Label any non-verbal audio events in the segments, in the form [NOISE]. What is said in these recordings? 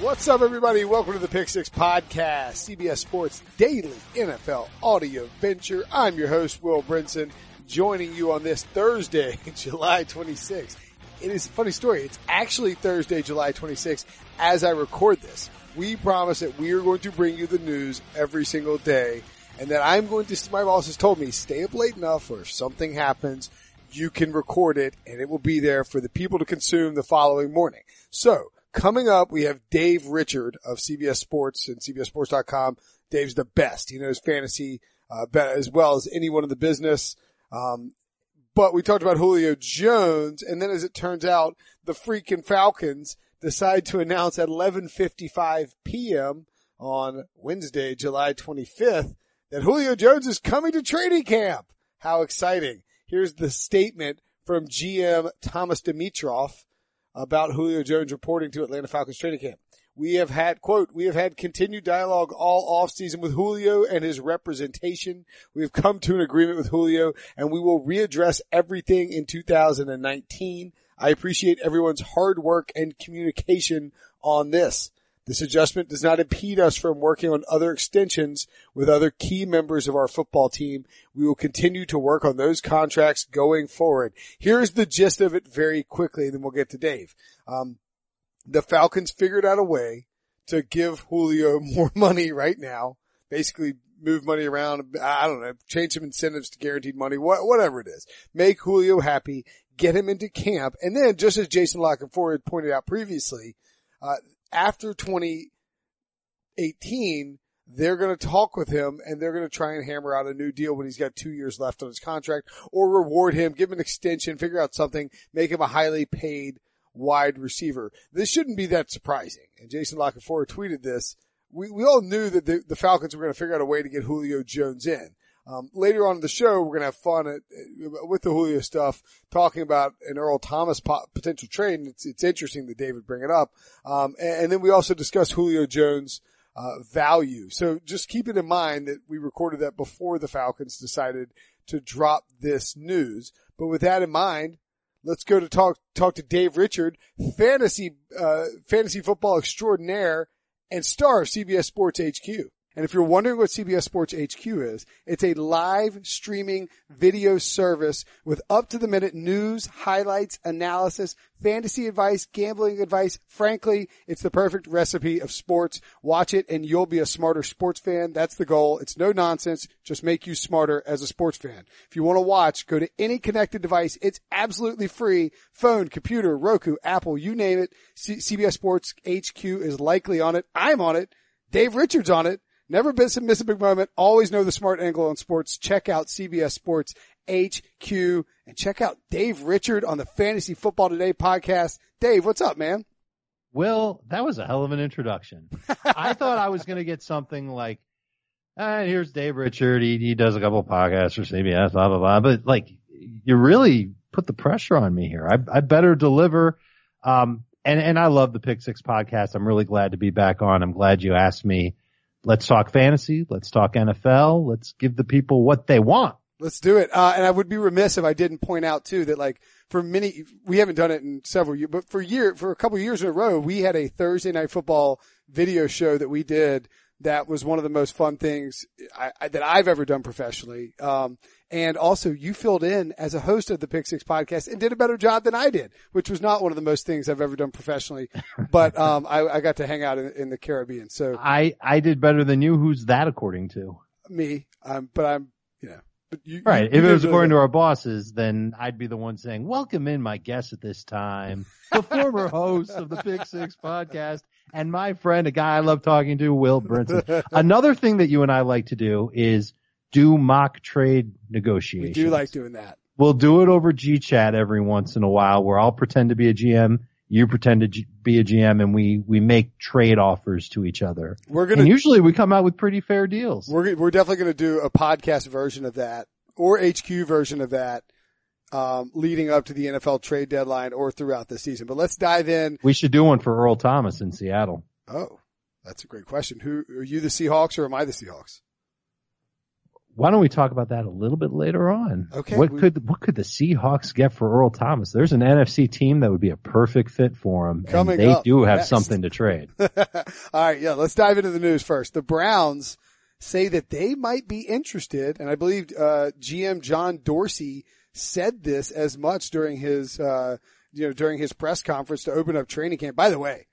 What's up, everybody? Welcome to the Pick Six Podcast, CBS Sports Daily NFL Audio Venture. I'm your host, Will Brinson, joining you on this Thursday, [LAUGHS] July 26th. It is a funny story. It's actually Thursday, July 26th, as I record this. We promise that we are going to bring you the news every single day, and that I'm going to. My boss has told me stay up late enough, or if something happens, you can record it, and it will be there for the people to consume the following morning. So Coming up, we have Dave Richard of CBS Sports and CBSSports.com. Dave's the best. He knows fantasy uh, as well as anyone in the business. Um, but we talked about Julio Jones, and then as it turns out, the freaking Falcons decide to announce at 11:55 p.m. on Wednesday, July 25th, that Julio Jones is coming to training camp. How exciting! Here's the statement from GM Thomas Dimitroff about Julio Jones reporting to Atlanta Falcons training camp. We have had, quote, we have had continued dialogue all offseason with Julio and his representation. We have come to an agreement with Julio and we will readdress everything in 2019. I appreciate everyone's hard work and communication on this. This adjustment does not impede us from working on other extensions with other key members of our football team. We will continue to work on those contracts going forward. Here's the gist of it very quickly, and then we'll get to Dave. Um, the Falcons figured out a way to give Julio [LAUGHS] more money right now, basically move money around. I don't know, change some incentives to guaranteed money, whatever it is. Make Julio happy, get him into camp. And then just as Jason La Canfora had pointed out previously, uh, after 2018, they're going to talk with him and they're going to try and hammer out a new deal when he's got two years left on his contract or reward him, give him an extension, figure out something, make him a highly paid wide receiver. This shouldn't be that surprising. And Jason La tweeted this. We, we all knew that the, the Falcons were going to figure out a way to get Julio Jones in. Um, later on in the show, we're going to have fun at, with the Julio stuff, talking about an Earl Thomas po- potential trade. It's, it's interesting that David bring it up. Um, and, and, then we also discuss Julio Jones, uh, value. So just keep it in mind that we recorded that before the Falcons decided to drop this news. But with that in mind, let's go to talk, talk to Dave Richard, fantasy, uh, fantasy football extraordinaire and star of CBS Sports HQ. And if you're wondering what CBS Sports HQ is, it's a live streaming video service with up to the minute news, highlights, analysis, fantasy advice, gambling advice. Frankly, it's the perfect recipe of sports. Watch it and you'll be a smarter sports fan. That's the goal. It's no nonsense. Just make you smarter as a sports fan. If you want to watch, go to any connected device. It's absolutely free. Phone, computer, Roku, Apple, you name it. C- CBS Sports HQ is likely on it. I'm on it. Dave Richards on it. Never miss a, miss a big moment. Always know the smart angle on sports. Check out CBS Sports HQ and check out Dave Richard on the Fantasy Football Today podcast. Dave, what's up, man? Will, that was a hell of an introduction. I thought I was going to get something like, here's Dave Richard. He, he does a couple podcasts for CBS, blah, blah, blah. But like, you really put the pressure on me here. I, I better deliver. Um, and, and I love the Pick Six podcast. I'm really glad to be back on. I'm glad you asked me let's talk fantasy. Let's talk NFL. Let's give the people what they want. Let's do it. Uh, and I would be remiss if I didn't point out too that like for many, we haven't done it in several years, but for year, for a couple years in a row, we had a Thursday night football video show that we did that was one of the most fun things I, I, that I've ever done professionally. Um, and also you filled in as a host of the Pick Six podcast and did a better job than I did, which was not one of the most things I've ever done professionally. [LAUGHS] But, um, I, I, got to hang out in, in, the Caribbean. So I, I did better than you. Who's that according to? Me. Um, but I'm, you know, but you, right. You, if it was according to our bosses, then I'd be the one saying, welcome in my guest at this time, the former host of the Pick Six podcast and my friend, a guy I love talking to, Will Brinson. [LAUGHS] Another thing that you and I like to do is do mock trade negotiations. We do like doing that. We'll do it over G chat every once in a while where I'll pretend to be a GM. You pretend to G- be a GM and we, we make trade offers to each other. We're going to, and usually we come out with pretty fair deals. We're, we're definitely going to do a podcast version of that or HQ version of that. Um, leading up to the NFL trade deadline or throughout the season, but let's dive in. We should do one for Earl Thomas in Seattle. Oh, that's a great question. Who are you the Seahawks or am I the Seahawks? Why don't we talk about that a little bit later on? Okay. What we- could what could the Seahawks get for Earl Thomas? There's an NFC team that would be a perfect fit for him. Coming and they up do have next. something to trade. [LAUGHS] All right, yeah, let's dive into the news first. The Browns say that they might be interested, and I believe uh, GM John Dorsey said this as much during his uh, you know during his press conference to open up training camp. By the way,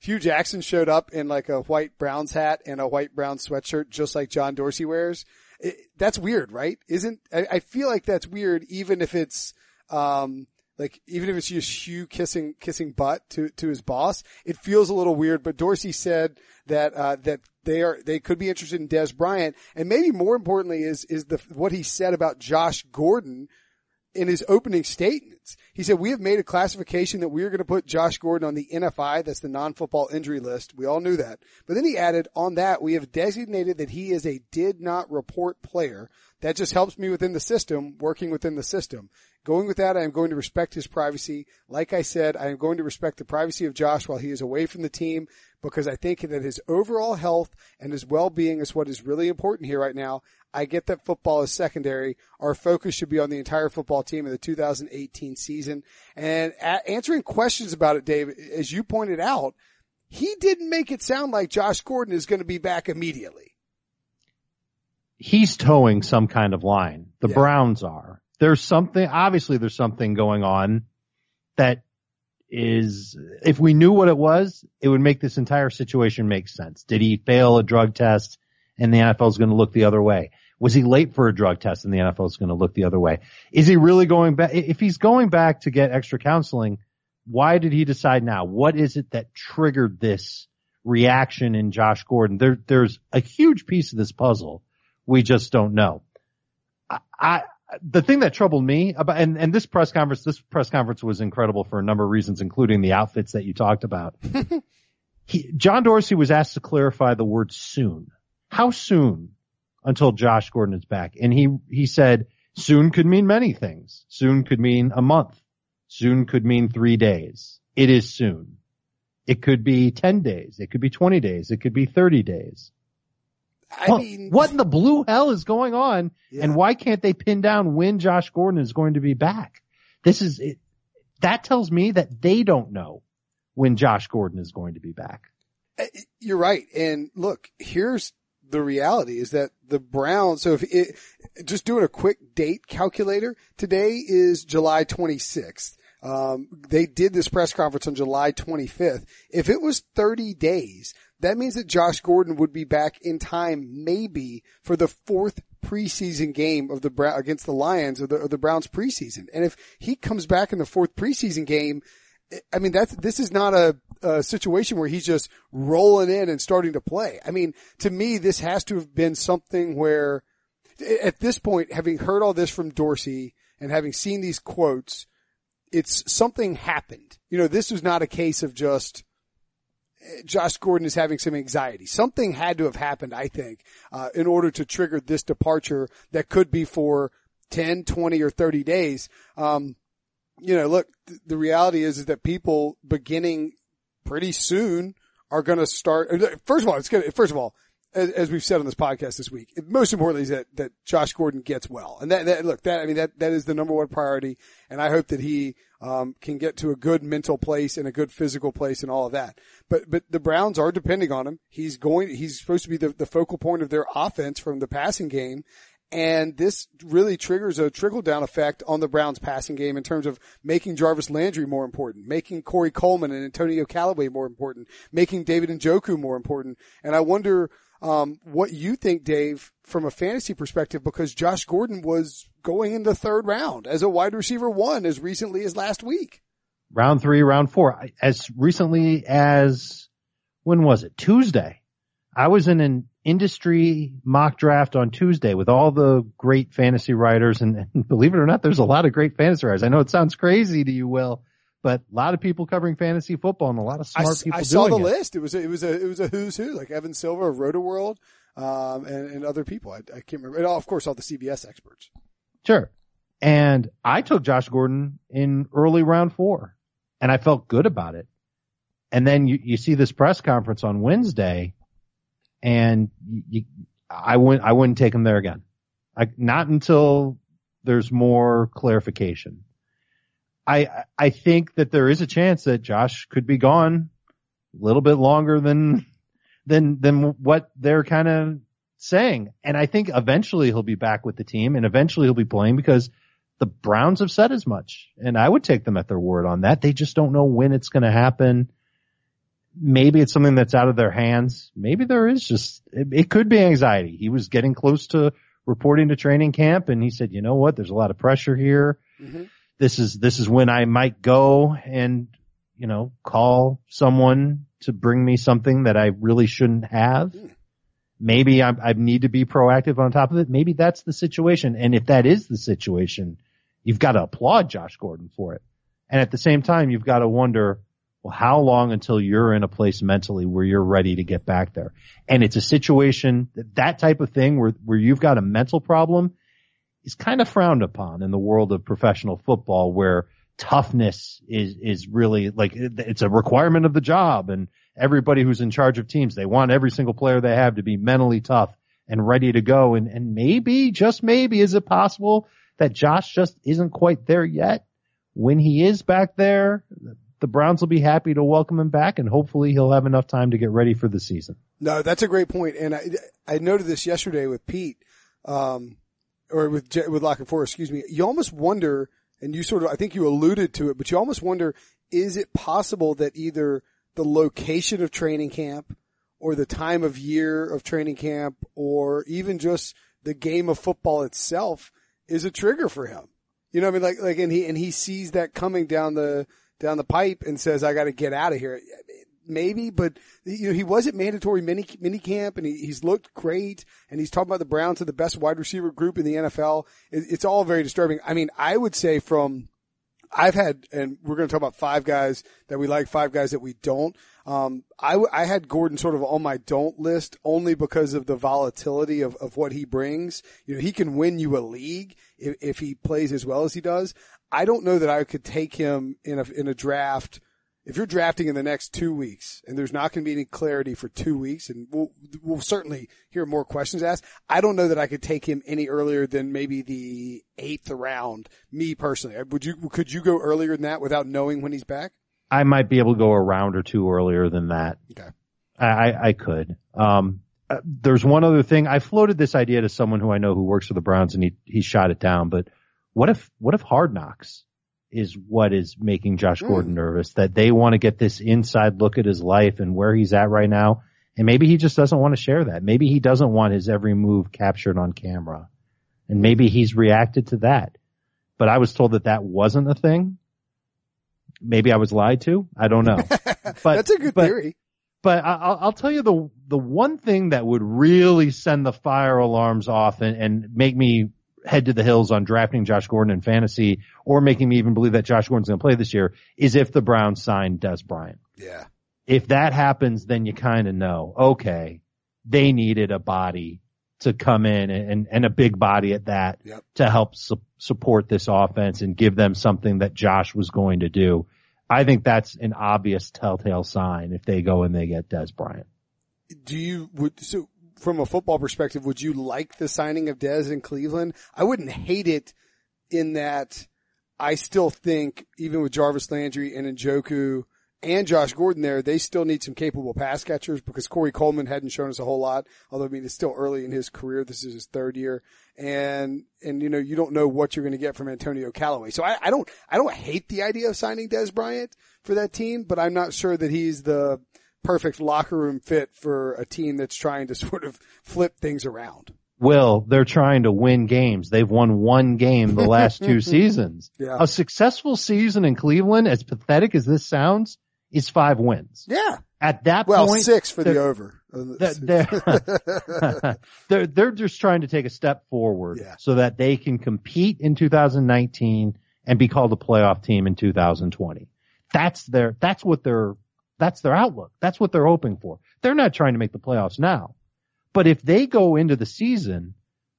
Hue Jackson showed up in like a white Browns hat and a white brown sweatshirt, just like John Dorsey wears. It, that's weird, right? Isn't I, I feel like that's weird, even if it's um, like even if it's just Hue kissing kissing butt to to his boss, it feels a little weird. But Dorsey said that uh, that they are they could be interested in Dez Bryant, and maybe more importantly is is the what he said about Josh Gordon in his opening statements. He said, we have made a classification that we are going to put Josh Gordon on the NFI. That's the non-football injury list. We all knew that. But then he added, on that, we have designated that he is a did not report player. That just helps me within the system, working within the system. Going with that, I am going to respect his privacy. Like I said, I am going to respect the privacy of Josh while he is away from the team because I think that his overall health and his well-being is what is really important here right now. I get that football is secondary. Our focus should be on the entire football team in the 2018 season. And a- answering questions about it, Dave, as you pointed out, he didn't make it sound like Josh Gordon is going to be back immediately. He's towing some kind of line. The Yeah. Browns are. There's something, obviously there's something going on that is, if we knew what it was, it would make this entire situation make sense. Did he fail a drug test and the NFL is going to look the other way? Was he late for a drug test and the NFL is going to look the other way? Is he really going back? If he's going back to get extra counseling, why did he decide now? What is it that triggered this reaction in Josh Gordon? There, there's a huge piece of this puzzle. We just don't know. I, I the thing that troubled me about, and, and this press conference, this press conference was incredible for a number of reasons, including the outfits that you talked about. [LAUGHS] he, John Dorsey was asked to clarify the word soon. How soon until Josh Gordon is back? And he, he said soon could mean many things. Soon could mean a month. Soon could mean three days. It is soon. It could be 10 days. It could be 20 days. It could be 30 days. I What- mean, what in the blue hell is going on? Yeah. And why can't they pin down when Josh Gordon is going to be back? This is it. That tells me that they don't know when Josh Gordon is going to be back. Uh, You're right. And look, here's the reality is that the Browns, so if it, just doing a quick date calculator, today is July 26th. Um, they did this press conference on July 25th. If it was 30 days, that means that Josh Gordon would be back in time maybe for the fourth preseason game of the Brown against the Lions of the, of the Browns preseason. And if he comes back in the fourth preseason game, I mean, that's, this is not a, a situation where he's just rolling in and starting to play. I mean, to me, this has to have been something where at this point, having heard all this from Dorsey and having seen these quotes, it's something happened. You know, this was not a case of just Josh Gordon is having some anxiety. Something had to have happened, I think, uh, in order to trigger this departure that could be for 10, 20 or 30 days. Um, you know, look, th- the reality is, is that people beginning pretty soon are going to start. First of all, it's going first of all, as, we've said on this podcast this week, most importantly is that, that Josh Gordon gets well. And that, that, look, that, I mean, that, that is the number one priority. And I hope that he, um, can get to a good mental place and a good physical place and all of that. But, but the Browns are depending on him. He's going, he's supposed to be the, the focal point of their offense from the passing game. And this really triggers a trickle down effect on the Browns passing game in terms of making Jarvis Landry more important, making Corey Coleman and Antonio Callaway more important, making David and Njoku more important. And I wonder, um, what you think, Dave, from a fantasy perspective, because Josh Gordon was going in the third round as a wide receiver one as recently as last week. Round three, round four. As recently as, when was it? Tuesday. I was in an industry mock draft on Tuesday with all the great fantasy writers and, and [LAUGHS] believe it or not, there's a lot of great fantasy writers. I know it sounds crazy to you, Will, but a lot of people covering fantasy football and a lot of I, smart s- people I saw the it. list. It was a, it was a it was a who's who like Evan Silva, Rotoworld, um, and, and other people. I, I can't remember. And of course, all the CBS experts. Sure. And I took Josh Gordon in early round four and I felt good about it. And then you, you see this press conference on Wednesday and you, I wouldn't, I wouldn't take him there again. I, not until there's more clarification. I I think that there is a chance that Josh could be gone a little bit longer than than than what they're kind of saying. And I think eventually he'll be back with the team and eventually he'll be playing because the Browns have said as much. And I would take them at their word on that. They just don't know when it's going to happen. Maybe it's something that's out of their hands. Maybe there is just, it, it could be anxiety. He was getting close to reporting to training camp and he said, you know what? There's a lot of pressure here. Mm-hmm. This is, this is when I might go and, you know, call someone to bring me something that I really shouldn't have. Maybe I, I need to be proactive on top of it. Maybe that's the situation. And if that is the situation, you've got to applaud Josh Gordon for it. And at the same time, you've got to wonder, well, how long until you're in a place mentally where you're ready to get back there? And it's a situation that that type of thing where, where you've got a mental problem is kind of frowned upon in the world of professional football where toughness is, is really like, it's a requirement of the job and everybody who's in charge of teams, they want every single player they have to be mentally tough and ready to go. And, and maybe, just maybe, is it possible that Josh just isn't quite there yet? When he is back there, the Browns will be happy to welcome him back and hopefully he'll have enough time to get ready for the season. No, that's a great point. And I, I noted this yesterday with Pete, um, or with, with La Canfora, excuse me. You almost wonder, and you sort of, I think you alluded to it, but you almost wonder, is it possible that either the location of training camp or the time of year of training camp or even just the game of football itself is a trigger for him. You know I mean? Like, like, and he, and he sees that coming down the, down the pipe and says, I got to get out of here. Maybe, but you know, he wasn't mandatory mini, mini camp and he, he's looked great and he's talking about the Browns are the best wide receiver group in the NFL. It, it's all very disturbing. I mean, I would say from, I've had, and we're going to talk about five guys that we like, five guys that we don't. Um, I, I had Gordon sort of on my don't list only because of the volatility of, of what he brings. You know, he can win you a league if, if he plays as well as he does. I don't know that I could take him in a, in a draft – if you're drafting in the next two weeks and there's not going to be any clarity for two weeks and we'll, we'll certainly hear more questions asked. I don't know that I could take him any earlier than maybe the eighth round. Me personally, would you, could you go earlier than that without knowing when he's back? I might be able to go a round or two earlier than that. Okay. I, I could. Um, uh, there's one other thing. I floated this idea to someone who I know who works for the Browns and he, he shot it down, but what if, what if hard knocks is what is making Josh mm. Gordon nervous. That they want to get this inside look at his life and where he's at right now. And maybe he just doesn't want to share that. Maybe he doesn't want his every move captured on camera. And maybe he's reacted to that. But I was told that that wasn't a thing. Maybe I was lied to. I don't know. [LAUGHS] But that's a good but, theory. But I'll, I'll tell you the the one thing that would really send the fire alarms off and, and make me head to the hills on drafting Josh Gordon in fantasy or making me even believe that Josh Gordon's going to play this year is if the Browns sign Dez Bryant. Yeah. If that happens, then you kind of know, okay, they needed a body to come in and, and a big body at that yep. to help su- support this offense and give them something that Josh was going to do. I think that's an obvious telltale sign if they go and they get Dez Bryant. Do you would so from a football perspective, would you like the signing of Dez in Cleveland? I wouldn't hate it in that I still think even with Jarvis Landry and Njoku and Josh Gordon there, they still need some capable pass catchers because Corey Coleman hadn't shown us a whole lot. Although I mean, it's still early in his career. This is his third year and, and you know, you don't know what you're going to get from Antonio Callaway. So I, I don't, I don't hate the idea of signing Dez Bryant for that team, but I'm not sure that he's the, perfect locker room fit for a team that's trying to [LAUGHS] sort of flip things around. Well, they're trying to win games. They've won one game the last two [LAUGHS] seasons. Yeah. A successful season in Cleveland, as pathetic as this sounds, is five wins. Yeah. At that point. well, point, six for the over. Uh, they're, [LAUGHS] they're, they're just trying to take a step forward yeah. so that they can compete in 2019 and be called a playoff team in 2020. That's their, that's what they're that's their outlook. That's what they're hoping for. They're not trying to make the playoffs now. But if they go into the season,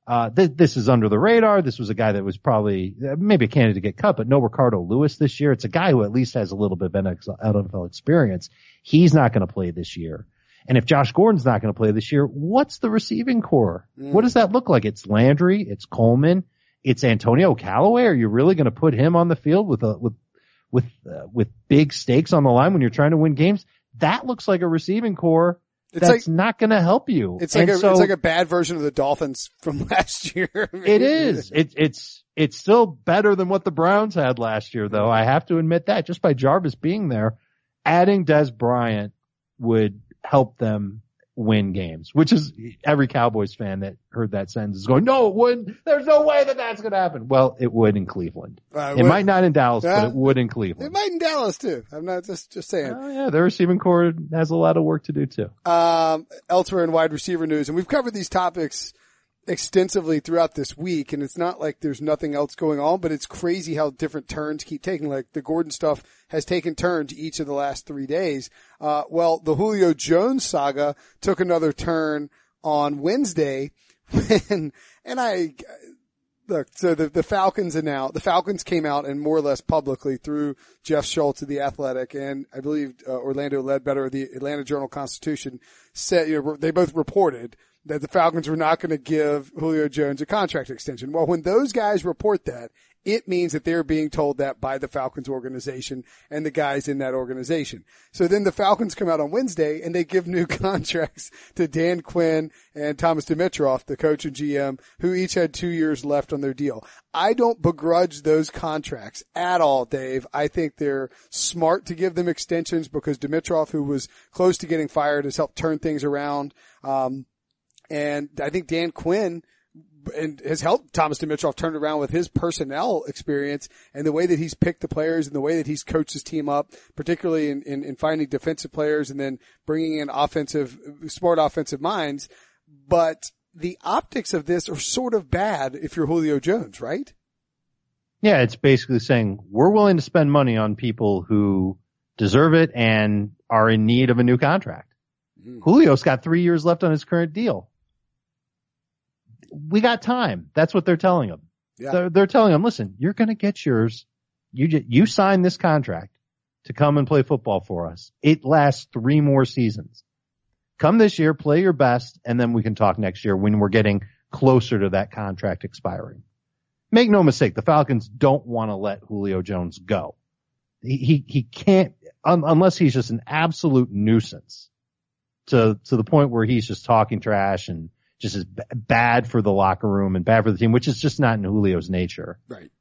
uh, th- this is under the radar. This was a guy that was probably maybe a candidate to get cut, but no Ricardo Louis this year. It's a guy who at least has a little bit of NFL experience. He's not going to play this year. And if Josh Gordon's not going to play this year, what's the receiving corps? Mm. What does that look like? It's Landry, it's Coleman, it's Antonio Callaway. Are you really going to put him on the field with a, with, with, uh, with big stakes on the line when you're trying to win games? That looks like a receiving corps it's that's like, not going to help you. It's like a, so, it's like a bad version of the Dolphins from [LAUGHS] last year. it is. It, it's it's still better than what the Browns had last year, though. I have to admit that just by Jarvis being there, adding Dez Bryant would help them win games, which is every Cowboys fan that heard that sentence is going, no, it wouldn't. There's no way that that's going to happen. Well, it would in Cleveland. Uh, it might not in Dallas, but it would in Cleveland. It might in Dallas too. I'm not just, just saying. Oh yeah, their receiving corps has a lot of work to do too. Um, elsewhere in wide receiver news, and we've covered these topics extensively throughout this week and it's not like there's nothing else going on, but it's crazy how different turns keep taking. Like the Gordon stuff has taken turns each of the last three days. Uh, well, the Julio Jones saga took another turn on Wednesday [LAUGHS] when, and I, look, so the, the Falcons and now the Falcons came out and more or less publicly through Jeff Schultz of the Athletic and I believe uh, Orlando Ledbetter of the Atlanta Journal Constitution said, you know, they both reported that the Falcons were not going to give Julio Jones a contract extension. Well, when those guys report that, it means that they're being told that by the Falcons organization and the guys in that organization. So then the Falcons come out on Wednesday and they give new [LAUGHS] contracts to Dan Quinn and Thomas Dimitroff, the coach and GM, who each had two years left on their deal. I don't begrudge those contracts at all, Dave. I think they're smart to give them extensions because Dimitroff, who was close to getting fired, has helped turn things around. Um, and I think Dan Quinn and has helped Thomas Dimitroff turn around with his personnel experience and the way that he's picked the players and the way that he's coached his team up, particularly in, in, in finding defensive players and then bringing in offensive, smart offensive minds. But the optics of this are sort of bad if you're Julio Jones, right? Yeah, it's basically saying we're willing to spend money on people who deserve it and are in need of a new contract. Mm. Julio's got three years left on his current deal we got time. That's what they're telling him. Yeah. They're, they're telling him, listen, you're going to get yours. You just, you sign this contract to come and play football for us. It lasts three more seasons. Come this year, play your best, and then we can talk next year when we're getting closer to that contract expiring. Make no mistake, the Falcons don't want to let Julio Jones go. He, he, he can't, un, unless he's just an absolute nuisance to, to the point where he's just talking trash and just is b- bad for the locker room and bad for the team, which is just not in Julio's nature. Right.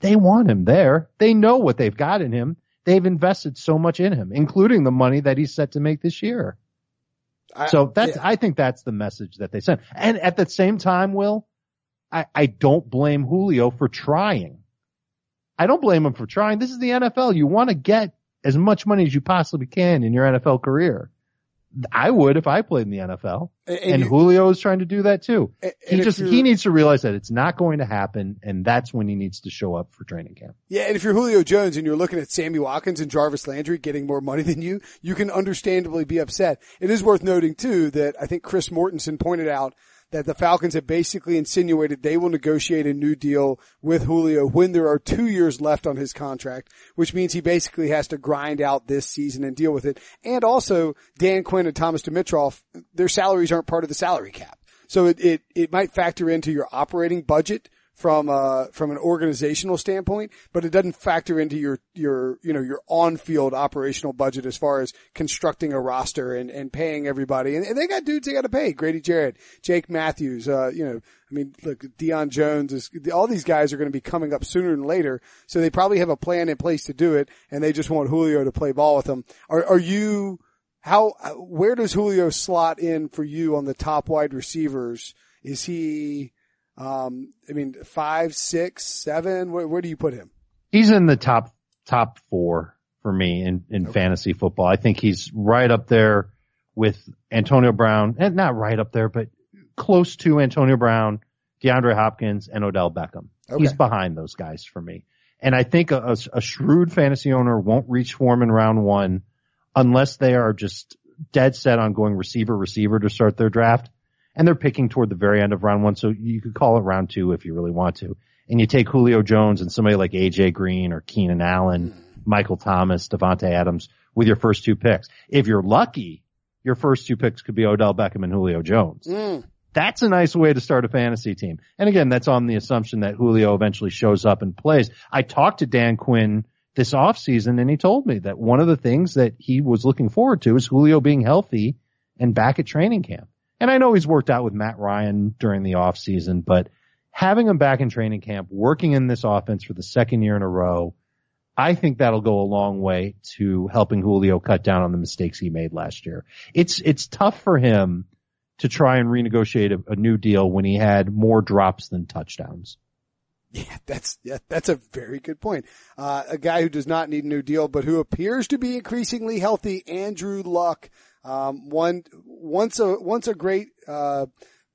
They want him there. They know what they've got in him. They've invested so much in him, including the money that he's set to make this year. I, so that's, yeah. I think that's the message that they sent. And at the same time, Will, I, I don't blame Julio for trying. I don't blame him for trying. This is the NFL. You want to get as much money as you possibly can in your NFL career. I would if I played in the NFL. And, and, and Julio is trying to do that too. And, he just, he needs to realize that it's not going to happen and that's when he needs to show up for training camp. Yeah. And if you're Julio Jones and you're looking at Sammy Watkins and Jarvis Landry getting more money than you, you can understandably be upset. It is worth noting too that I think Chris Mortensen pointed out that the Falcons have basically insinuated they will negotiate a new deal with Julio when there are two years left on his contract, which means he basically has to grind out this season and deal with it. And also Dan Quinn and Thomas Dimitroff, their salaries aren't part of the salary cap. So it, it, it might factor into your operating budget from uh from an organizational standpoint, but it doesn't factor into your your you know your on field operational budget as far as constructing a roster and and paying everybody. And, and they got dudes they got to pay. Grady Jarrett, Jake Matthews, uh you know I mean look Deion Jones is all these guys are going to be coming up sooner than later, so they probably have a plan in place to do it, and they just want Julio to play ball with them. Are are you how where does Julio slot in for you on the top wide receivers? Is he um, I mean, five, six, seven. Where, where, do you put him? He's in the top top four for me in in okay. fantasy football. I think he's right up there with Antonio Brown, and not right up there, but close to Antonio Brown, DeAndre Hopkins, and Odell Beckham. Okay. He's behind those guys for me. And I think a, a, shrewd fantasy owner won't reach for him in round one unless they are just dead set on going receiver receiver to start their draft and they're picking toward the very end of round one. So you could call it round two if you really want to. And you take Julio Jones and somebody like AJ Green or Keenan Allen, Michael Thomas, Davante Adams with your first two picks. If you're lucky your first two picks could be Odell Beckham and Julio Jones. Mm. That's a nice way to start a fantasy team. And again, that's on the assumption that Julio eventually shows up and plays. I talked to Dan Quinn this offseason and he told me that one of the things that he was looking forward to is Julio being healthy and back at training camp. And I know he's worked out with Matt Ryan during the offseason, but having him back in training camp, working in this offense for the second year in a row, I think that'll go a long way to helping Julio cut down on the mistakes he made last year. It's, it's tough for him to try and renegotiate a, a new deal when he had more drops than touchdowns. Yeah, that's yeah, that's a very good point. Uh, a guy who does not need a new deal, but who appears to be increasingly healthy, Andrew Luck. Um, one once a once a great uh,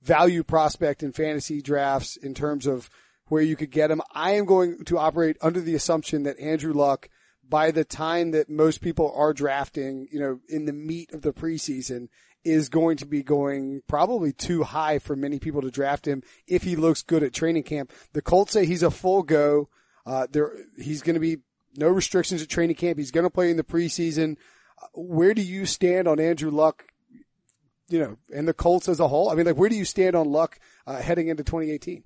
value prospect in fantasy drafts in terms of where you could get him. I am going to operate under the assumption that Andrew Luck, by the time that most people are drafting, you know, in the meat of the preseason, is going to be going probably too high for many people to draft him if he looks good at training camp. The Colts say he's a full go. Uh, there, he's going to be no restrictions at training camp. He's going to play in the preseason. Where do you stand on Andrew Luck? You know, and the Colts as a whole. I mean, like, where do you stand on Luck uh, heading into 2018?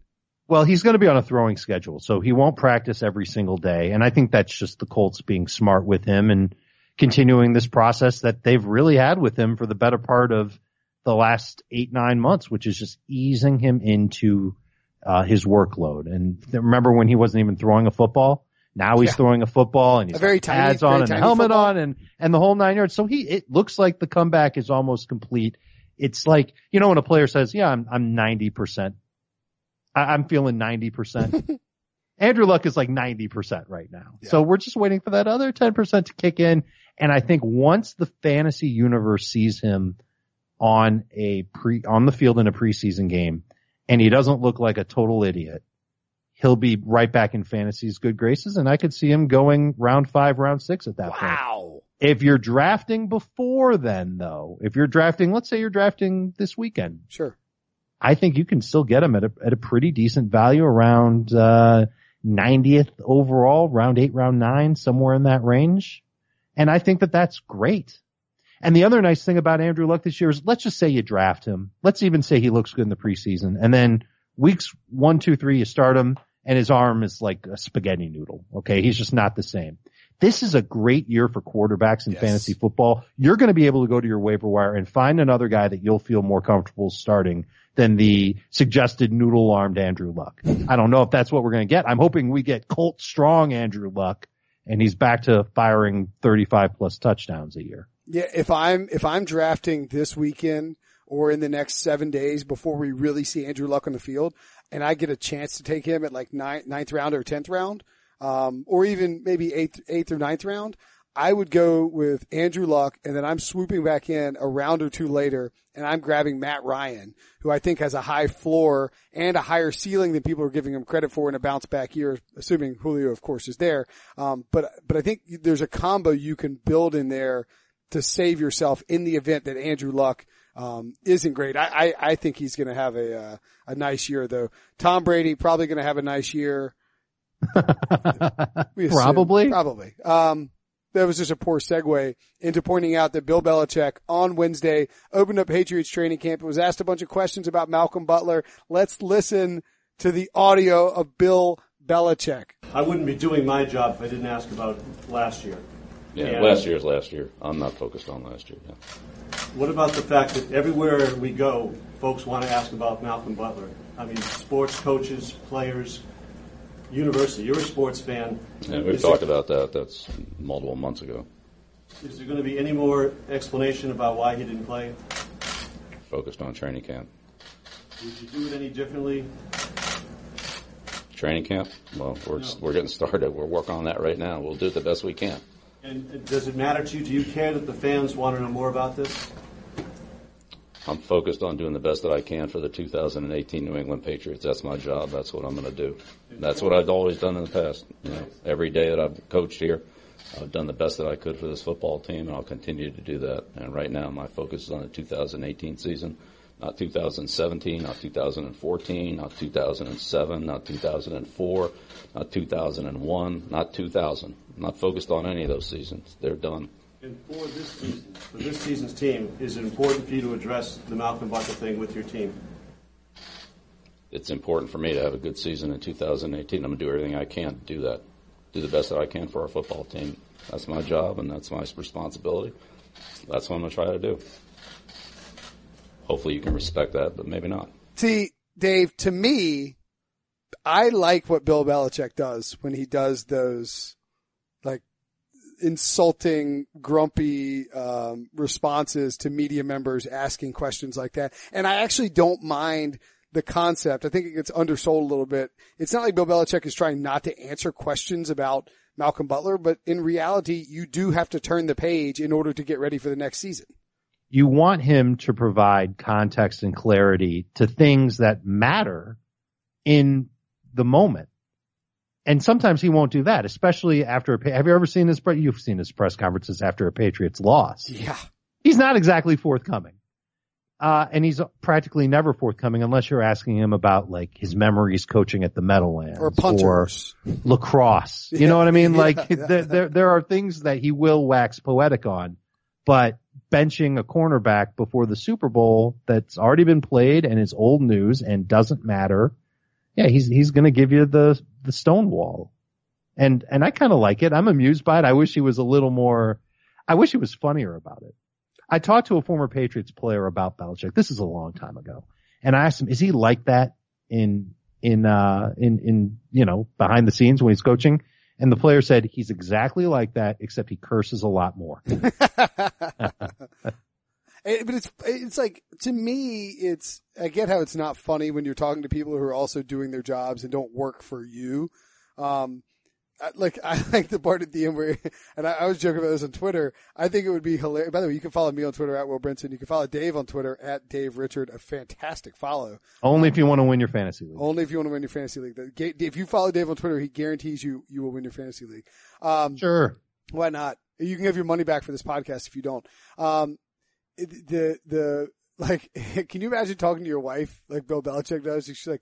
Well, he's going to be on a throwing schedule, so he won't practice every single day. And I think that's just the Colts being smart with him and continuing this process that they've really had with him for the better part of the last eight, nine months, which is just easing him into uh, his workload. And remember when he wasn't even throwing a football? Now he's yeah. throwing a football and he's a very got pads tiny, on and a helmet football. on and, and the whole nine yards. So he, it looks like the comeback is almost complete. It's like, you know, when a player says, yeah, I'm, I'm 90%. I, am feeling 90%. [LAUGHS] Andrew Luck is like 90% right now. Yeah. So we're just waiting for that other 10% to kick in. And I think once the fantasy universe sees him on a pre, on the field in a preseason game and he doesn't look like a total idiot, he'll be right back in fantasy's good graces. And I could see him going round five, round six at that wow. point. Wow. If you're drafting before then though, if you're drafting, let's say you're drafting this weekend. Sure. I think you can still get him at a, at a pretty decent value around, uh, 90th overall, round eight, round nine, somewhere in that range. And I think that that's great. And the other nice thing about Andrew Luck this year is let's just say you draft him. Let's even say he looks good in the preseason. And then weeks one, two, three, you start him and his arm is like a spaghetti noodle. Okay. He's just not the same. This is a great year for quarterbacks in yes. fantasy football. You're going to be able to go to your waiver wire and find another guy that you'll feel more comfortable starting than the suggested noodle armed Andrew Luck. I don't know if that's what we're going to get. I'm hoping we get Colt strong Andrew Luck and he's back to firing 35 plus touchdowns a year. Yeah. If I'm, if I'm drafting this weekend or in the next seven days before we really see Andrew Luck on the field and I get a chance to take him at like ninth, ninth round or 10th round, um, or even maybe eighth, eighth or ninth round, I would go with Andrew Luck and then I'm swooping back in a round or two later and I'm grabbing Matt Ryan, who I think has a high floor and a higher ceiling than people are giving him credit for in a bounce back year, assuming Julio of course is there. Um, but, but I think there's a combo you can build in there to save yourself in the event that Andrew Luck um, isn't great. I, I, I think he's going to have a, uh, a nice year though. Tom Brady probably going to have a nice year. [LAUGHS] probably. Probably. Um, that was just a poor segue into pointing out that Bill Belichick on Wednesday opened up Patriots training camp and was asked a bunch of questions about Malcolm Butler. Let's listen to the audio of Bill Belichick. I wouldn't be doing my job if I didn't ask about last year. Yeah, And last year's last year. I'm not focused on last year. Yeah. What about the fact that everywhere we go, folks want to ask about Malcolm Butler? I mean, sports coaches, players, university. You're a sports fan. Yeah, we've Is talked there- about that. That's multiple months ago. Is there going to be any more explanation about why he didn't play? Focused on training camp. Would you do it any differently? Training camp? Well, we're, No. we're getting started. We're working on that right now. We'll do the best we can. And does it matter to you? Do you care that the fans want to know more about this? I'm focused on doing the best that I can for the 2018 New England Patriots. That's my job. That's what I'm going to do. That's what I've always done in the past. You know, every day that I've coached here, I've done the best that I could for this football team, and I'll continue to do that. And right now, my focus is on the 2018 season, not 2017, not 2014, not 2007, not 2004, not 2001, not 2000. I'm not focused on any of those seasons. They're done. And for this season, for this season's team, is it important for you to address the Malcolm Butler thing with your team? It's important for me to have a good season in 2018. I'm going to do everything I can to do that, do the best that I can for our football team. That's my job and that's my responsibility. That's what I'm going to try to do. Hopefully you can respect that, but maybe not. See, Dave, to me, I like what Bill Belichick does when he does those like insulting, grumpy um, responses to media members asking questions like that. And I actually don't mind the concept. I think it gets undersold a little bit. It's not like Bill Belichick is trying not to answer questions about Malcolm Butler, but in reality, you do have to turn the page in order to get ready for the next season. You want him to provide context and clarity to things that matter in the moment. And sometimes he won't do that, especially after a, have you ever seen his, you've seen his press conferences after a Patriots loss. Yeah. He's not exactly forthcoming. Uh, and he's practically never forthcoming unless you're asking him about like his memories coaching at the Meadowlands or punters or lacrosse. You Yeah, know what I mean? [LAUGHS] Like yeah. there, there, there are things that he will wax poetic on, but benching a cornerback before the Super Bowl that's already been played and is old news and doesn't matter. Yeah, he's, he's going to give you the, the stone wall. And, and I kind of like it. I'm amused by it. I wish he was a little more, I wish he was funnier about it. I talked to a former Patriots player about Belichick. This is a long time ago. And I asked him, is he like that in, in, uh, in, in, you know, behind the scenes when he's coaching? And the player said he's exactly like that, except he curses a lot more. [LAUGHS] [LAUGHS] Eh, but it's it's like to me it's I get how it's not funny when you're talking to people who are also doing their jobs and don't work for you. Um, I, like [LAUGHS] I like the part at the end where, [LAUGHS] and I, I was joking about this on Twitter. I think it would be hilarious. By the way, you can follow me on Twitter at Will Brinson. You can follow Dave on Twitter at Dave Richard. A fantastic follow. Only if you want to win your fantasy league. Only if you want to win your fantasy league. If you follow Dave on Twitter, he guarantees you you will win your fantasy league. Um, Sure. why not? You can have your money back for this podcast if you don't. Um, the, the, like, [LAUGHS] can you imagine talking to your wife like Bill Belichick does? She's like,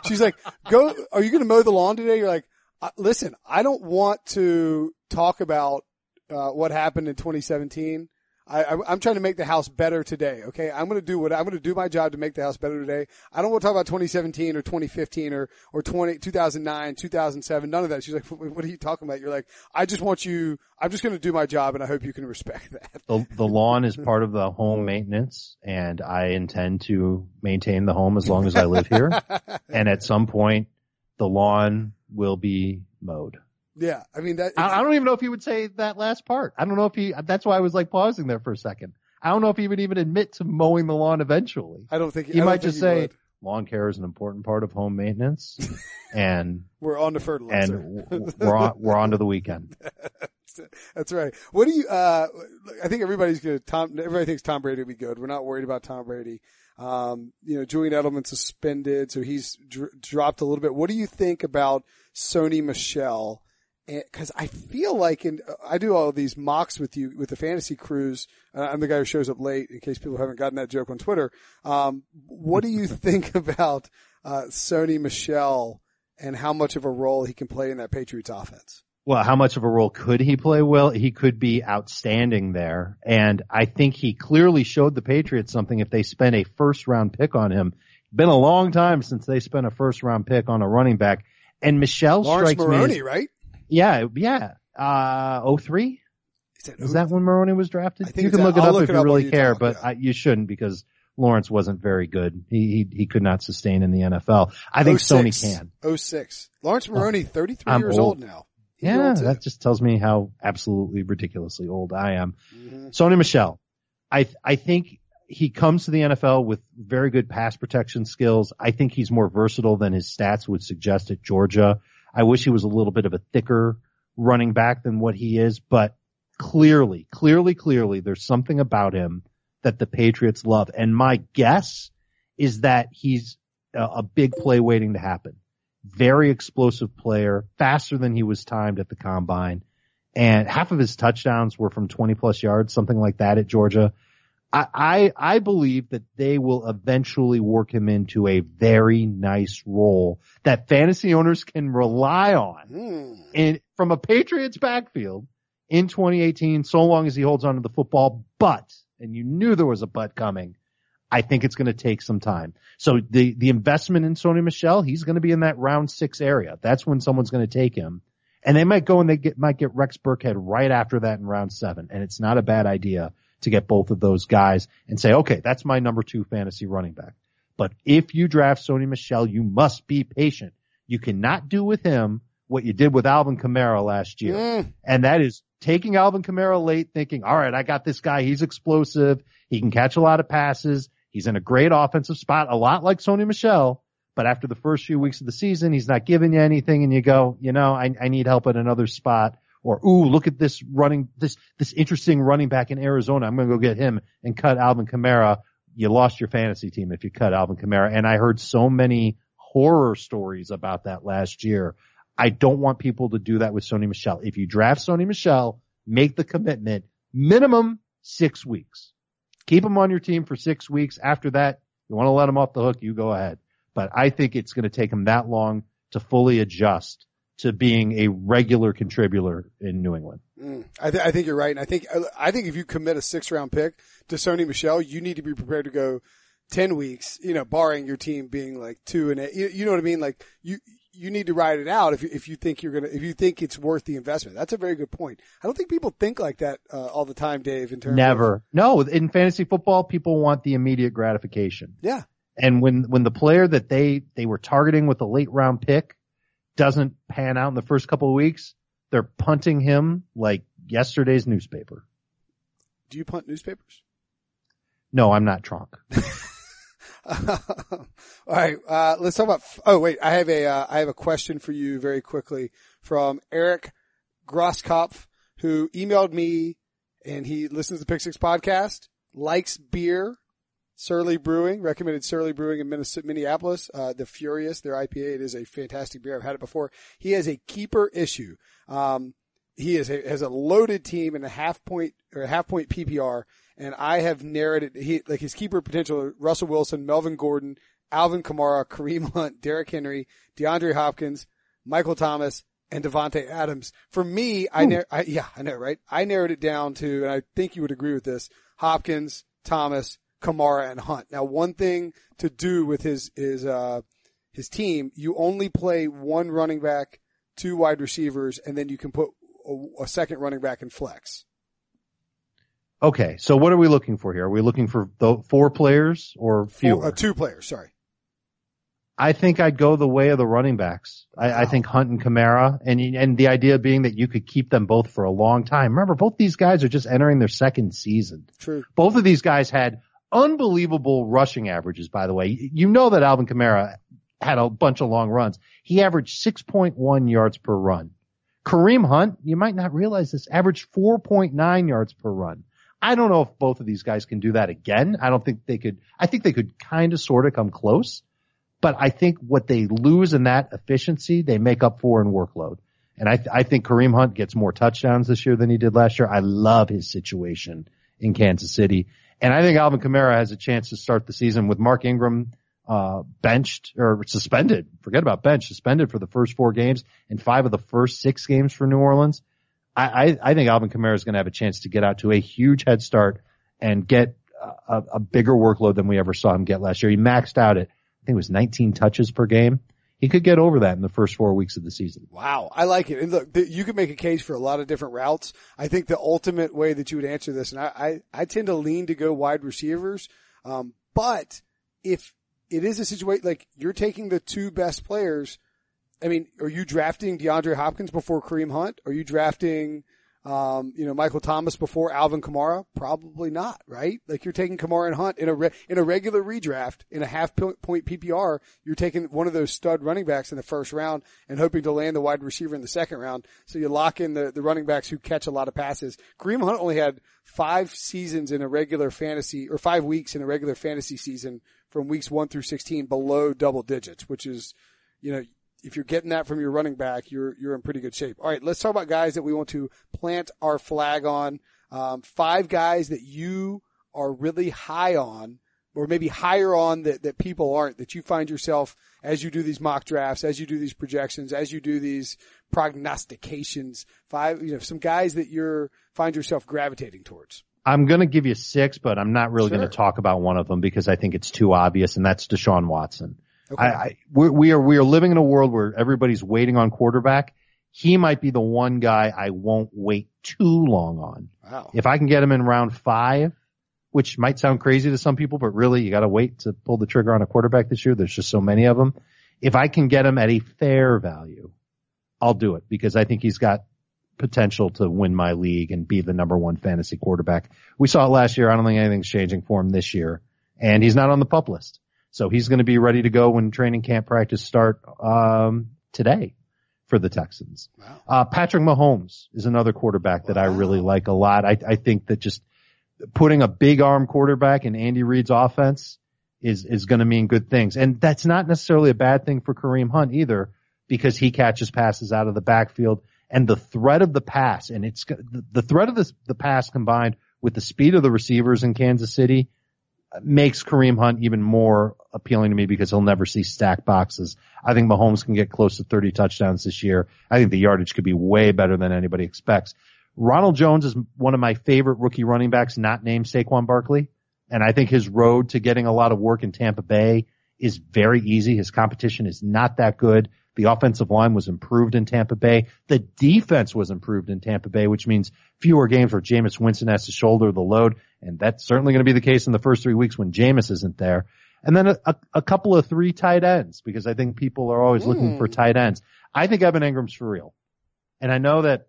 [LAUGHS] she's like, go, are you going to mow the lawn today? You're like, uh, listen, I don't want to talk about, uh, what happened in 2017. I, I'm trying to make the house better today. Okay. I'm going to do what I'm going to do my job to make the house better today. I don't want to talk about 2017 or 2015 or, or 20, 2009, 2007. None of that. She's like, what, what are you talking about? You're like, I just want you, I'm just going to do my job and I hope you can respect [LAUGHS] that. The, the lawn is part of the home maintenance and I intend to maintain the home as long as I live here. [LAUGHS] and at some point the lawn will be mowed. Yeah. I mean, that, I, I don't even know if he would say that last part. I don't know if he, that's why I was like pausing there for a second. I don't know if he would even admit to mowing the lawn eventually. I don't think He might just say would. lawn care is an important part of home maintenance [LAUGHS] and, we're on to fertilizer. and we're on, we're on to the weekend. [LAUGHS] That's right. What do you? Uh, I think everybody's going to Tom. Everybody thinks Tom Brady will be good. We're not worried about Tom Brady. Um, you know, Julian Edelman suspended, so he's dr- dropped a little bit. What do you think about Sony Michel? Because I feel like, and I do all of these mocks with you with the fantasy cruise. Uh, I'm the guy who shows up late, in case people haven't gotten that joke on Twitter. Um, what do you [LAUGHS] think about uh, Sony Michel and how much of a role he can play in that Patriots offense? Well, how much of a role could he play? Well, he could be outstanding there. And I think he clearly showed the Patriots something if they spent a first round pick on him. Been a long time since they spent a first round pick on a running back. And Michel Lawrence strikes Maroney, me. As, right? Yeah, yeah. Uh, 03? Is that, Is that when Maroney was drafted? I think you can that- look it I'll up look if it you up really care, but. I, you shouldn't because Lawrence wasn't very good. He, he, he could not sustain in the NFL. I think Sony can. 06. Lawrence Maroney, 33 I'm years old, old. now. He's Yeah, that just tells me how absolutely ridiculously old I am. Mhm. Sony Michel, I I think he comes to the NFL with very good pass protection skills. I think he's more versatile than his stats would suggest at Georgia. I wish he was a little bit of a thicker running back than what he is, but clearly, clearly, clearly there's something about him that the Patriots love. And my guess is that he's a, a big play waiting to happen. Very explosive player, faster than he was timed at the combine. And half of his touchdowns were from 20 plus yards, something like that at Georgia. I, I, I believe that they will eventually work him into a very nice role that fantasy owners can rely on Hmm. in from a Patriots backfield in 2018, so long as he holds on to the football. But, and you knew there was a but coming, I think it's going to take some time. So the, the investment in Sony Michel, he's going to be in that round six area. That's when someone's going to take him. And they might go and they get, might get Rex Burkhead right after that in round seven. And it's not a bad idea to get both of those guys and say, okay, that's my number two fantasy running back. But if you draft Sony Michel, you must be patient. You cannot do with him what you did with Alvin Kamara last year. Mm. And that is taking Alvin Kamara late thinking, all right, I got this guy. He's explosive. He can catch a lot of passes. He's in a great offensive spot, a lot like Sony Michel. But after the first few weeks of the season, he's not giving you anything and you go, you know, I, I need help at another spot. Or, ooh, look at this running, this, this interesting running back in Arizona. I'm going to go get him and cut Alvin Kamara. You lost your fantasy team if you cut Alvin Kamara. And I heard so many horror stories about that last year. I don't want people to do that with Sony Michel. If you draft Sony Michel, make the commitment minimum six weeks. Keep him on your team for six weeks. After that, you want to let him off the hook, you go ahead. But I think it's going to take him that long to fully adjust to being a regular contributor in New England. Mm. I, th- I think you're right. And I think, I think if you commit a six round pick to Sony Michel, you need to be prepared to go 10 weeks, you know, barring your team being like two and eight. You, you know what I mean? Like you, you need to ride it out if you, if you think you're going to, if you think it's worth the investment. That's a very good point. I don't think people think like that uh, all the time, Dave, in terms Never. of. No, in fantasy football, people want the immediate gratification. Yeah. And when, when the player that they, they were targeting with a late round pick doesn't pan out in the first couple of weeks, they're punting him like yesterday's newspaper. Do you punt newspapers? No, I'm not drunk. [LAUGHS] All right, uh, let's talk about. Oh wait, I have a uh, I have a question for you very quickly from Eric Grosskopf, who emailed me, and he listens to the Pick Six podcast, likes beer, Surly Brewing, recommended Surly Brewing in Minneapolis, uh, the Furious, their IPA. It is a fantastic beer. I've had it before. He has a keeper issue. Um, he is a, has a loaded team and a half point or a half point PPR and I have narrowed it. He, like his keeper potential: Russell Wilson, Melvin Gordon, Alvin Kamara, Kareem Hunt, Derrick Henry, DeAndre Hopkins, Michael Thomas, and Davante Adams. For me, I, nar- I yeah, I know, right? I narrowed it down to, and I think you would agree with this: Hopkins, Thomas, Kamara, and Hunt. Now, one thing to do with his his uh, his team, you only play one running back, two wide receivers, and then you can put a, a second running back in flex. Okay, so what are we looking for here? Are we looking for the four players or fewer? Four, uh, two players, sorry. I think I'd go the way of the running backs. I, wow. I, think Hunt and Kamara, and and the idea being that you could keep them both for a long time. Remember, both these guys are just entering their second season. True. Both of these guys had unbelievable rushing averages. By the way, you know that Alvin Kamara had a bunch of long runs. He averaged 6.1 yards per run. Kareem Hunt, you might not realize this, averaged 4.9 yards per run. I don't know if both of these guys can do that again. I don't think they could. I think they could kind of sort of come close, but I think what they lose in that efficiency, they make up for in workload. And I, I think Kareem Hunt gets more touchdowns this year than he did last year. I love his situation in Kansas City. And I think Alvin Kamara has a chance to start the season with Mark Ingram, uh, benched or suspended. Forget about bench, suspended for the first four games and five of the first six games for New Orleans. I, I think Alvin Kamara is going to have a chance to get out to a huge head start and get a, a, bigger workload than we ever saw him get last year. He maxed out at, I think it was 19 touches per game. He could get over that in the first four weeks of the season. Wow. I like it. And look, you can make a case for a lot of different routes. I think the ultimate way that you would answer this, and I, I, I tend to lean to go wide receivers. Um, but if it is a situation like you're taking the two best players I mean, are you drafting DeAndre Hopkins before Kareem Hunt? Are you drafting, um, you know, Michael Thomas before Alvin Kamara? Probably not, right? Like you're taking Kamara and Hunt in a re- in a regular redraft in a half point PPR. You're taking one of those stud running backs in the first round and hoping to land the wide receiver in the second round. So you lock in the the running backs who catch a lot of passes. Kareem Hunt only had five seasons in a regular fantasy or five weeks in a regular fantasy season from weeks one through sixteen below double digits, which is you know if you're getting that from your running back, you're you're in pretty good shape. All right, let's talk about guys that we want to plant our flag on. Um, five guys that you are really high on, or maybe higher on that that people aren't. That you find yourself as you do these mock drafts, as you do these projections, as you do these prognostications, five, you know, some guys that you're, find yourself gravitating towards. I'm going to give you six, but I'm not really Sure. going to talk about one of them because I think it's too obvious, and that's Deshaun Watson. Okay. I, I we are we are living in a world where everybody's waiting on quarterback. He might be the one guy I won't wait too long on. wow. If I can get him in round five, which might sound crazy to some people, but really you got to wait to pull the trigger on a quarterback this year. There's just so many of them. If I can get him at a fair value, I'll do it because I think he's got potential to win my league and be the number one fantasy quarterback. We saw it last year. I don't think anything's changing for him this year and he's not on the pup list. So he's going to be ready to go when training camp practice start, um, today for the Texans. Wow. Uh, Patrick Mahomes is another quarterback that I really like a lot. I, I think that just putting a big arm quarterback in Andy Reid's offense is, is going to mean good things. And that's not necessarily a bad thing for Kareem Hunt either because he catches passes out of the backfield and the threat of the pass and it's the, the threat of the, the pass combined with the speed of the receivers in Kansas City makes Kareem Hunt even more appealing to me because he'll never see stack boxes. I think Mahomes can get close to 30 touchdowns this year. I think the yardage could be way better than anybody expects. Ronald Jones is one of my favorite rookie running backs not named Saquon Barkley. And I think his road to getting a lot of work in Tampa Bay is very easy. His competition is not that good. The offensive line was improved in Tampa Bay. The defense was improved in Tampa Bay, which means fewer games where Jameis Winston has to shoulder the load. And that's certainly going to be the case in the first three weeks when Jameis isn't there. And then a, a, a couple of three tight ends because I think people are always looking for hmm. tight ends. I think Evan Engram's for real. And I know that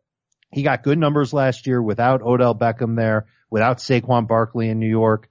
he got good numbers last year without Odell Beckham there, without Saquon Barkley in New York.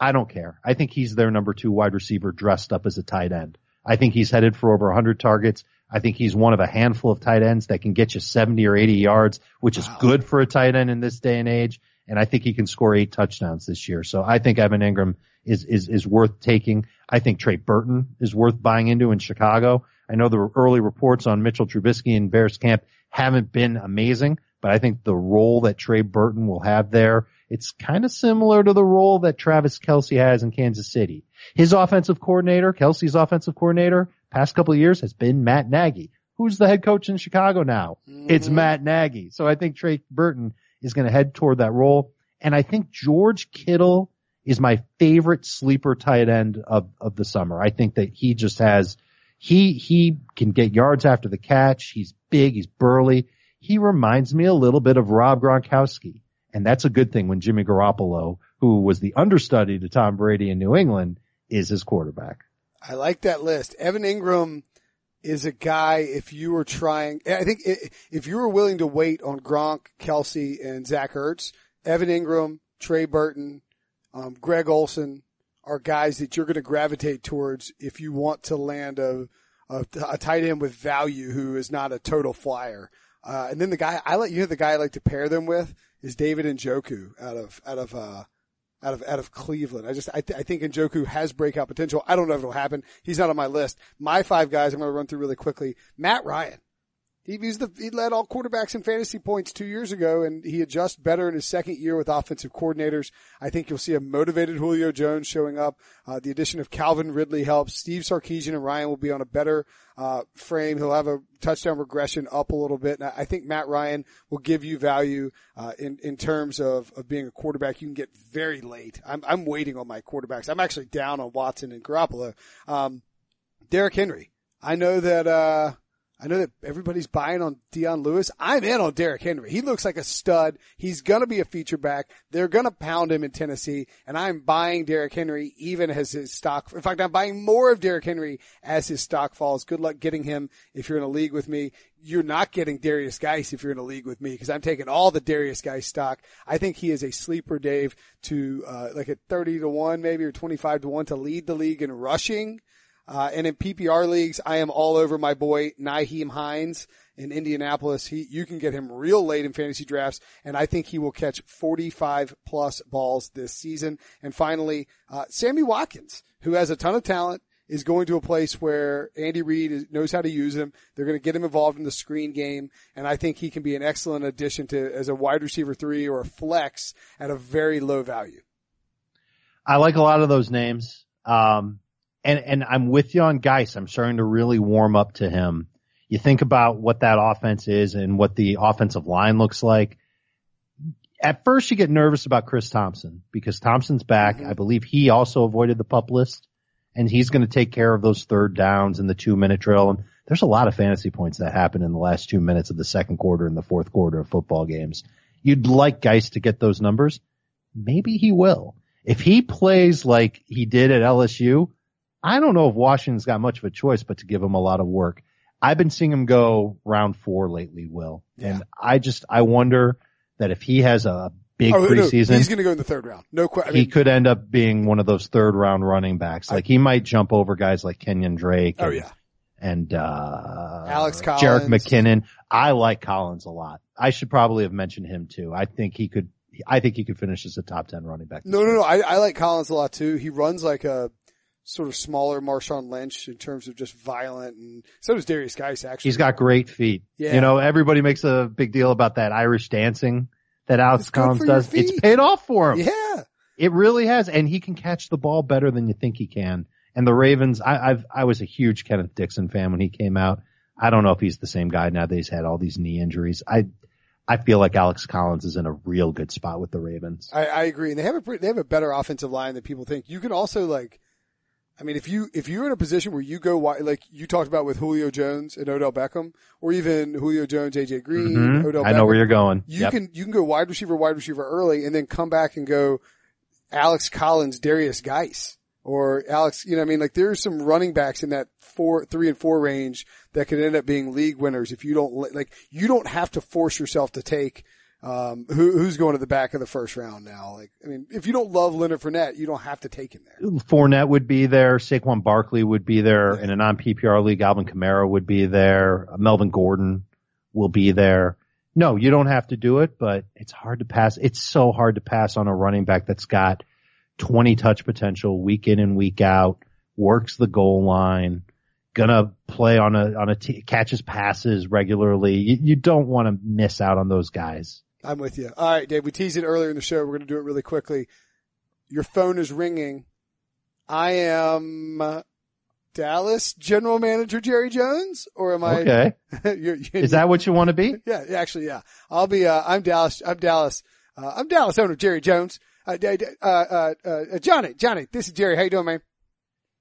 I don't care. I think he's their number two wide receiver dressed up as a tight end. I think he's headed for over 100 targets. I think he's one of a handful of tight ends that can get you 70 or 80 yards, which is good for a tight end in this day and age. And I think he can score eight touchdowns this year. So I think Evan Engram is, is, is worth taking. I think Trey Burton is worth buying into in Chicago. I know the early reports on Mitchell Trubisky and Bears camp haven't been amazing, but I think the role that Trey Burton will have there, it's kind of similar to the role that Travis Kelce has in Kansas City. His offensive coordinator, Kelce's offensive coordinator, past couple of years has been Matt Nagy. Who's the head coach in Chicago now? It's mm-hmm. Matt Nagy. So I think Trey Burton is going to head toward that role. And I think George Kittle is my favorite sleeper tight end of, of the summer. I think that he just has, he, he can get yards after the catch. He's big. He's burly. He reminds me a little bit of Rob Gronkowski. And that's a good thing when Jimmy Garoppolo, who was the understudy to Tom Brady in New England, is his quarterback. I like that list. Evan Ingram is a guy, if you were trying, I think if you were willing to wait on Gronk, Kelce, and Zach Ertz, Evan Engram, Trey Burton, um, Greg Olsen are guys that you're going to gravitate towards if you want to land a, a, a tight end with value who is not a total flyer. Uh, and then the guy I like, you know, the guy I like to pair them with is David and Njoku out of, out of, uh, out of out of Cleveland. I just I, th- I think Njoku has breakout potential. I don't know if it'll happen. He's not on my list. My five guys I'm going to run through really quickly. Matt Ryan. He, he's the he led all quarterbacks in fantasy points two years ago, and he adjusts better in his second year with offensive coordinators. I think you'll see a motivated Julio Jones showing up. Uh, the addition of Calvin Ridley helps. Steve Sarkisian and Ryan will be on a better uh, frame. He'll have a touchdown regression up a little bit. And I think Matt Ryan will give you value uh, in in terms of of being a quarterback. You can get very late. I'm I'm waiting on my quarterbacks. I'm actually down on Watson and Garoppolo. Um, Henry. I know that. I know that everybody's buying on Dion Lewis. I'm in on Derrick Henry. He looks like a stud. He's gonna be a feature back. They're gonna pound him in Tennessee, and I'm buying Derrick Henry even as his stock. In fact, I'm buying more of Derrick Henry as his stock falls. Good luck getting him if you're in a league with me. You're not getting Derrius Guice if you're in a league with me because I'm taking all the Derrius Guice stock. I think he is a sleeper, Dave, to uh, like at 30 to one maybe or 25 to one to lead the league in rushing. Uh, and in PPR leagues, I am all over my boy Nyheim Hines in Indianapolis. He, you can get him real late in fantasy drafts, and I think he will catch 45 plus balls this season. And finally, uh, Sammy Watkins, who has a ton of talent, is going to a place where Andy Reid knows how to use him. They're going to get him involved in the screen game, and I think he can be an excellent addition to as a wide receiver three or a flex at a very low value. I like a lot of those names. Um, and, and I'm with you on Guice. I'm starting to really warm up to him. You think about what that offense is and what the offensive line looks like. At first you get nervous about Chris Thompson because Thompson's back. Mhm. I believe he also avoided the pup list and he's going to take care of those third downs in the two minute drill. And there's a lot of fantasy points that happen in the last two minutes of the second quarter and the fourth quarter of football games. You'd like Guice to get those numbers. Maybe he will. If he plays like he did at LSU, I don't know if Washington's got much of a choice but to give him a lot of work. I've been seeing him go round four lately, Will. Yeah. And I just, I wonder that if he has a big Oh, no, preseason, he's going to go in the third round. No question. He mean, could end up being one of those third round running backs. I- Like he might jump over guys like Kenyan Drake. oh and, yeah. And, uh, Alex Jerick Collins. McKinnon. I like Collins a lot. I should probably have mentioned him too. I think he could, I think he could finish as a top 10 running back. No, no, no. I, I like Collins a lot too. He runs like a sort of smaller Marshawn Lynch in terms of just violent and so does Derrius Guice actually. He's got great feet. Yeah. You know, everybody makes a big deal about that Irish dancing that Alex Collins does. It's paid off for him. Yeah. It really has. And he can catch the ball better than you think he can. And the Ravens, I, I've, I was a huge Kenneth Dixon fan when he came out. I don't know if he's the same guy now that he's had all these knee injuries. I, I feel like Alex Collins is in a real good spot with the Ravens. I, I agree. And they have a they have a better offensive line than people think. You can also like, I mean, if you, if you're in a position where you go wide, like you talked about with Julio Jones and Odell Beckham, or even Julio Jones, AJ Green, Mhm. Odell I know where you're going. You Yep. can, you can go wide receiver, wide receiver early and then come back and go Alex Collins, Derrius Guice or Alex, you know, what I mean, like there's some running backs in that four, three and four range that could end up being league winners if you don't, like, you don't have to force yourself to take, um, who, who's going to the back of the first round now. Like, I mean, if you don't love Leonard Fournette, you don't have to take him there. Fournette would be there. Saquon Barkley would be there in a non PPR league. Alvin Kamara would be there. Melvin Gordon will be there. No, you don't have to do it, but it's hard to pass. It's so hard to pass on a running back that's got 20 touch potential week in and week out, works the goal line, gonna play on a, on a t- catches passes regularly. You, you don't want to miss out on those guys. I'm with you. All right, Dave, we teased it earlier in the show. We're going to do it really quickly. Your phone is ringing. I am uh, Dallas general manager Jerry Jones or am I? Okay. [LAUGHS] you're, you Is that what you want to be? [LAUGHS] Yeah, actually, yeah. I'll be. Uh, I'm Dallas. I'm Dallas. Uh, I'm Dallas owner Jerry Jones. Uh, uh, uh, uh, Johnny, Johnny, this is Jerry. How you doing, man?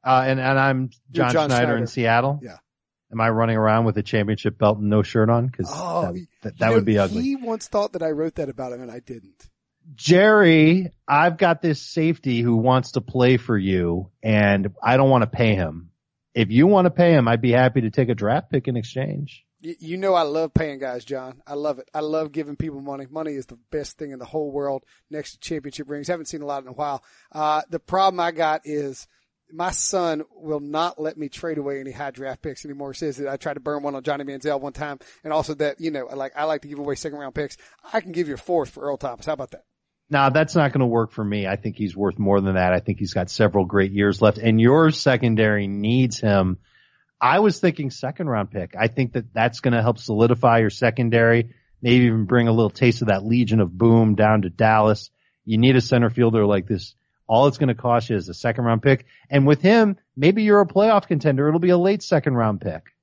Uh, and, and I'm You're John, John Schneider, Schneider. in Seattle. Yeah. Am I running around with a championship belt and no shirt on? Cause Oh, that, that, that know, would be ugly. He once thought that I wrote that about him, and I didn't. Jerry, I've got this safety who wants to play for you and I don't want to pay him. If you want to pay him, I'd be happy to take a draft pick in exchange. You, you know I love paying guys, John. I love it. I love giving people money. Money is the best thing in the whole world. Next to championship rings. Haven't seen a lot in a while. Uh, the problem I got is my son will not let me trade away any high draft picks anymore. Says that I tried to burn one on Johnny Manziel one time, and also that you know, like I like to give away second round picks. I can give you a fourth for Earl Thomas. How about that? Now that's not going to work for me. I think he's worth more than that. I think he's got several great years left and your secondary needs him. I was thinking second round pick. I think that that's going to help solidify your secondary, maybe even bring a little taste of that Legion of Boom down to Dallas. You need a center fielder like this. All it's going to cost you is a second round pick. And with him, maybe you're a playoff contender. It'll be a late second round pick.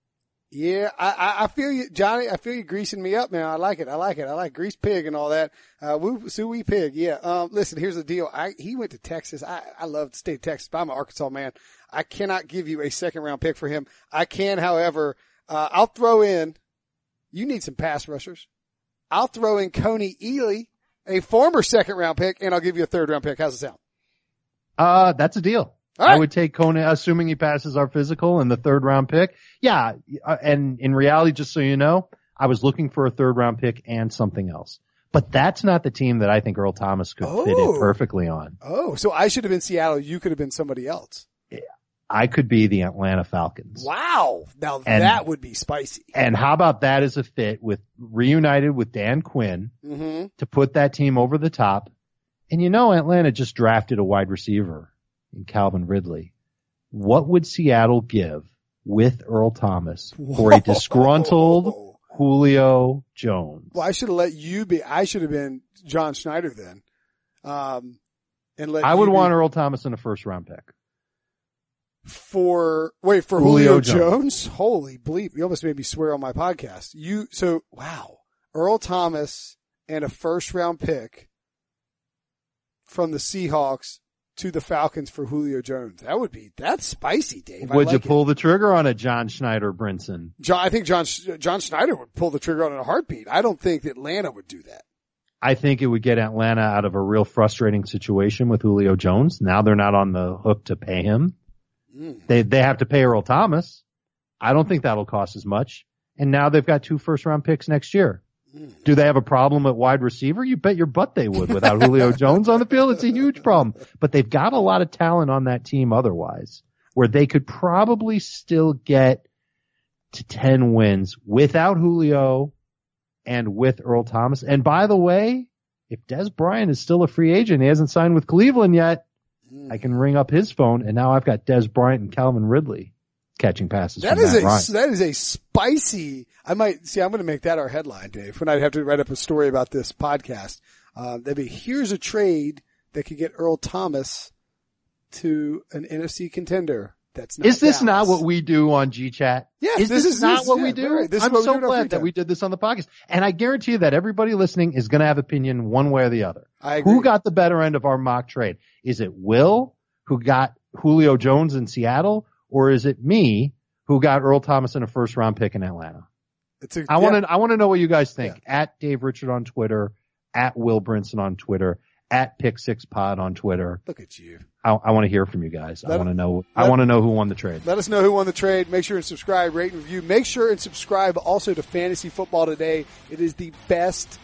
Yeah, I, I, feel you, Johnny. I feel you greasing me up, man. I like it. I like it. I like grease pig and all that. Uh, woo, suey pig. Yeah. Um, listen, here's the deal. I, he went to Texas. I, I love the state of Texas, but I'm an Arkansas man. I cannot give you a second round pick for him. I can, however, uh, I'll throw in, you need some pass rushers. I'll throw in Kony Ealy, a former second round pick, and I'll give you a third round pick. How's it sound? Uh, that's a deal. Right. I would take Conan, assuming he passes our physical and the third round pick. Yeah. uh, And in reality, just so you know, I was looking for a third round pick and something else. But that's not the team that I think Earl Thomas could fit Oh. in perfectly on. Oh, so I should have been Seattle. You could have been somebody else. I could be the Atlanta Falcons. Wow. Now And- that would be spicy. And how about that as a fit with reunited with Dan Quinn Mm-hmm. to put that team over the top? And you know, Atlanta just drafted a wide receiver in Calvin Ridley. What would Seattle give with Earl Thomas for a disgruntled Julio Jones? Well, I should have let you be. I should have been John Schneider then. Um, and let I would be- want Earl Thomas in a first round pick. for wait for Julio Julio, Jones. Jones. Holy bleep! You almost made me swear on my podcast. You so wow. Earl Thomas and a first round pick from the Seahawks to the Falcons for Julio Jones. That would be that's spicy, Dave. Would you like it. pull the trigger on a John Schneider Brinson? John, I think John John Schneider would pull the trigger on it a heartbeat. I don't think Atlanta would do that. I think it would get Atlanta out of a real frustrating situation with Julio Jones. Now they're not on the hook to pay him. Mm. They they have to pay Earl Thomas. I don't think that'll cost as much. And now they've got two first round picks next year. Do they have a problem at wide receiver? You bet your butt they would without [LAUGHS] Julio Jones on the field. It's a huge problem. But they've got a lot of talent on that team otherwise where they could probably still get to 10 wins without Julio and with Earl Thomas. And by the way, if Dez Bryant is still a free agent, he hasn't signed with Cleveland yet. I can ring up his phone and now I've got Dez Bryant and Calvin Ridley catching passes. That from is a Ryan. that is a spicy. I might see. I'm going to make that our headline, Dave. When I have to write up a story about this podcast, uh, that'd be here's a trade that could get Earl Thomas to an NFC contender. That's not Is this not what we do on GChat? Yes, is this this, is- not this- what yeah, we do? right. I'm so in our free glad that we did this on the podcast. And I guarantee you that everybody listening is going to have opinion one way or the other. I agree. Who got the better end of our mock trade? Is it Will who got Julio Jones in Seattle or is it me who got Earl Thomas in a first round pick in Atlanta? It's a, I yeah. want to, I want to know what you guys think. At Dave Richard on Twitter, at Will Brinson on Twitter, at Pick Six Pod on Twitter. Look at you. I, I want to hear from you guys. I want to know, I want to know who won the trade. Let us know who won the trade. Make sure and subscribe, rate and review. Make sure and subscribe also to Fantasy Football Today. It is the best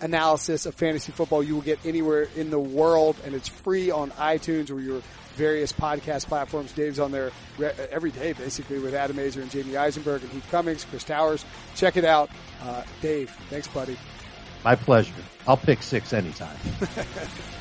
analysis of fantasy football you will get anywhere in the world, and it's free on iTunes or your various podcast platforms. Dave's on there re- every day, basically, with Adam Aizer and Jamie Eisenberg and Heath Cummings, Chris Towers. Check it out. Uh, Dave, thanks, buddy. My pleasure. I'll pick six anytime. [LAUGHS]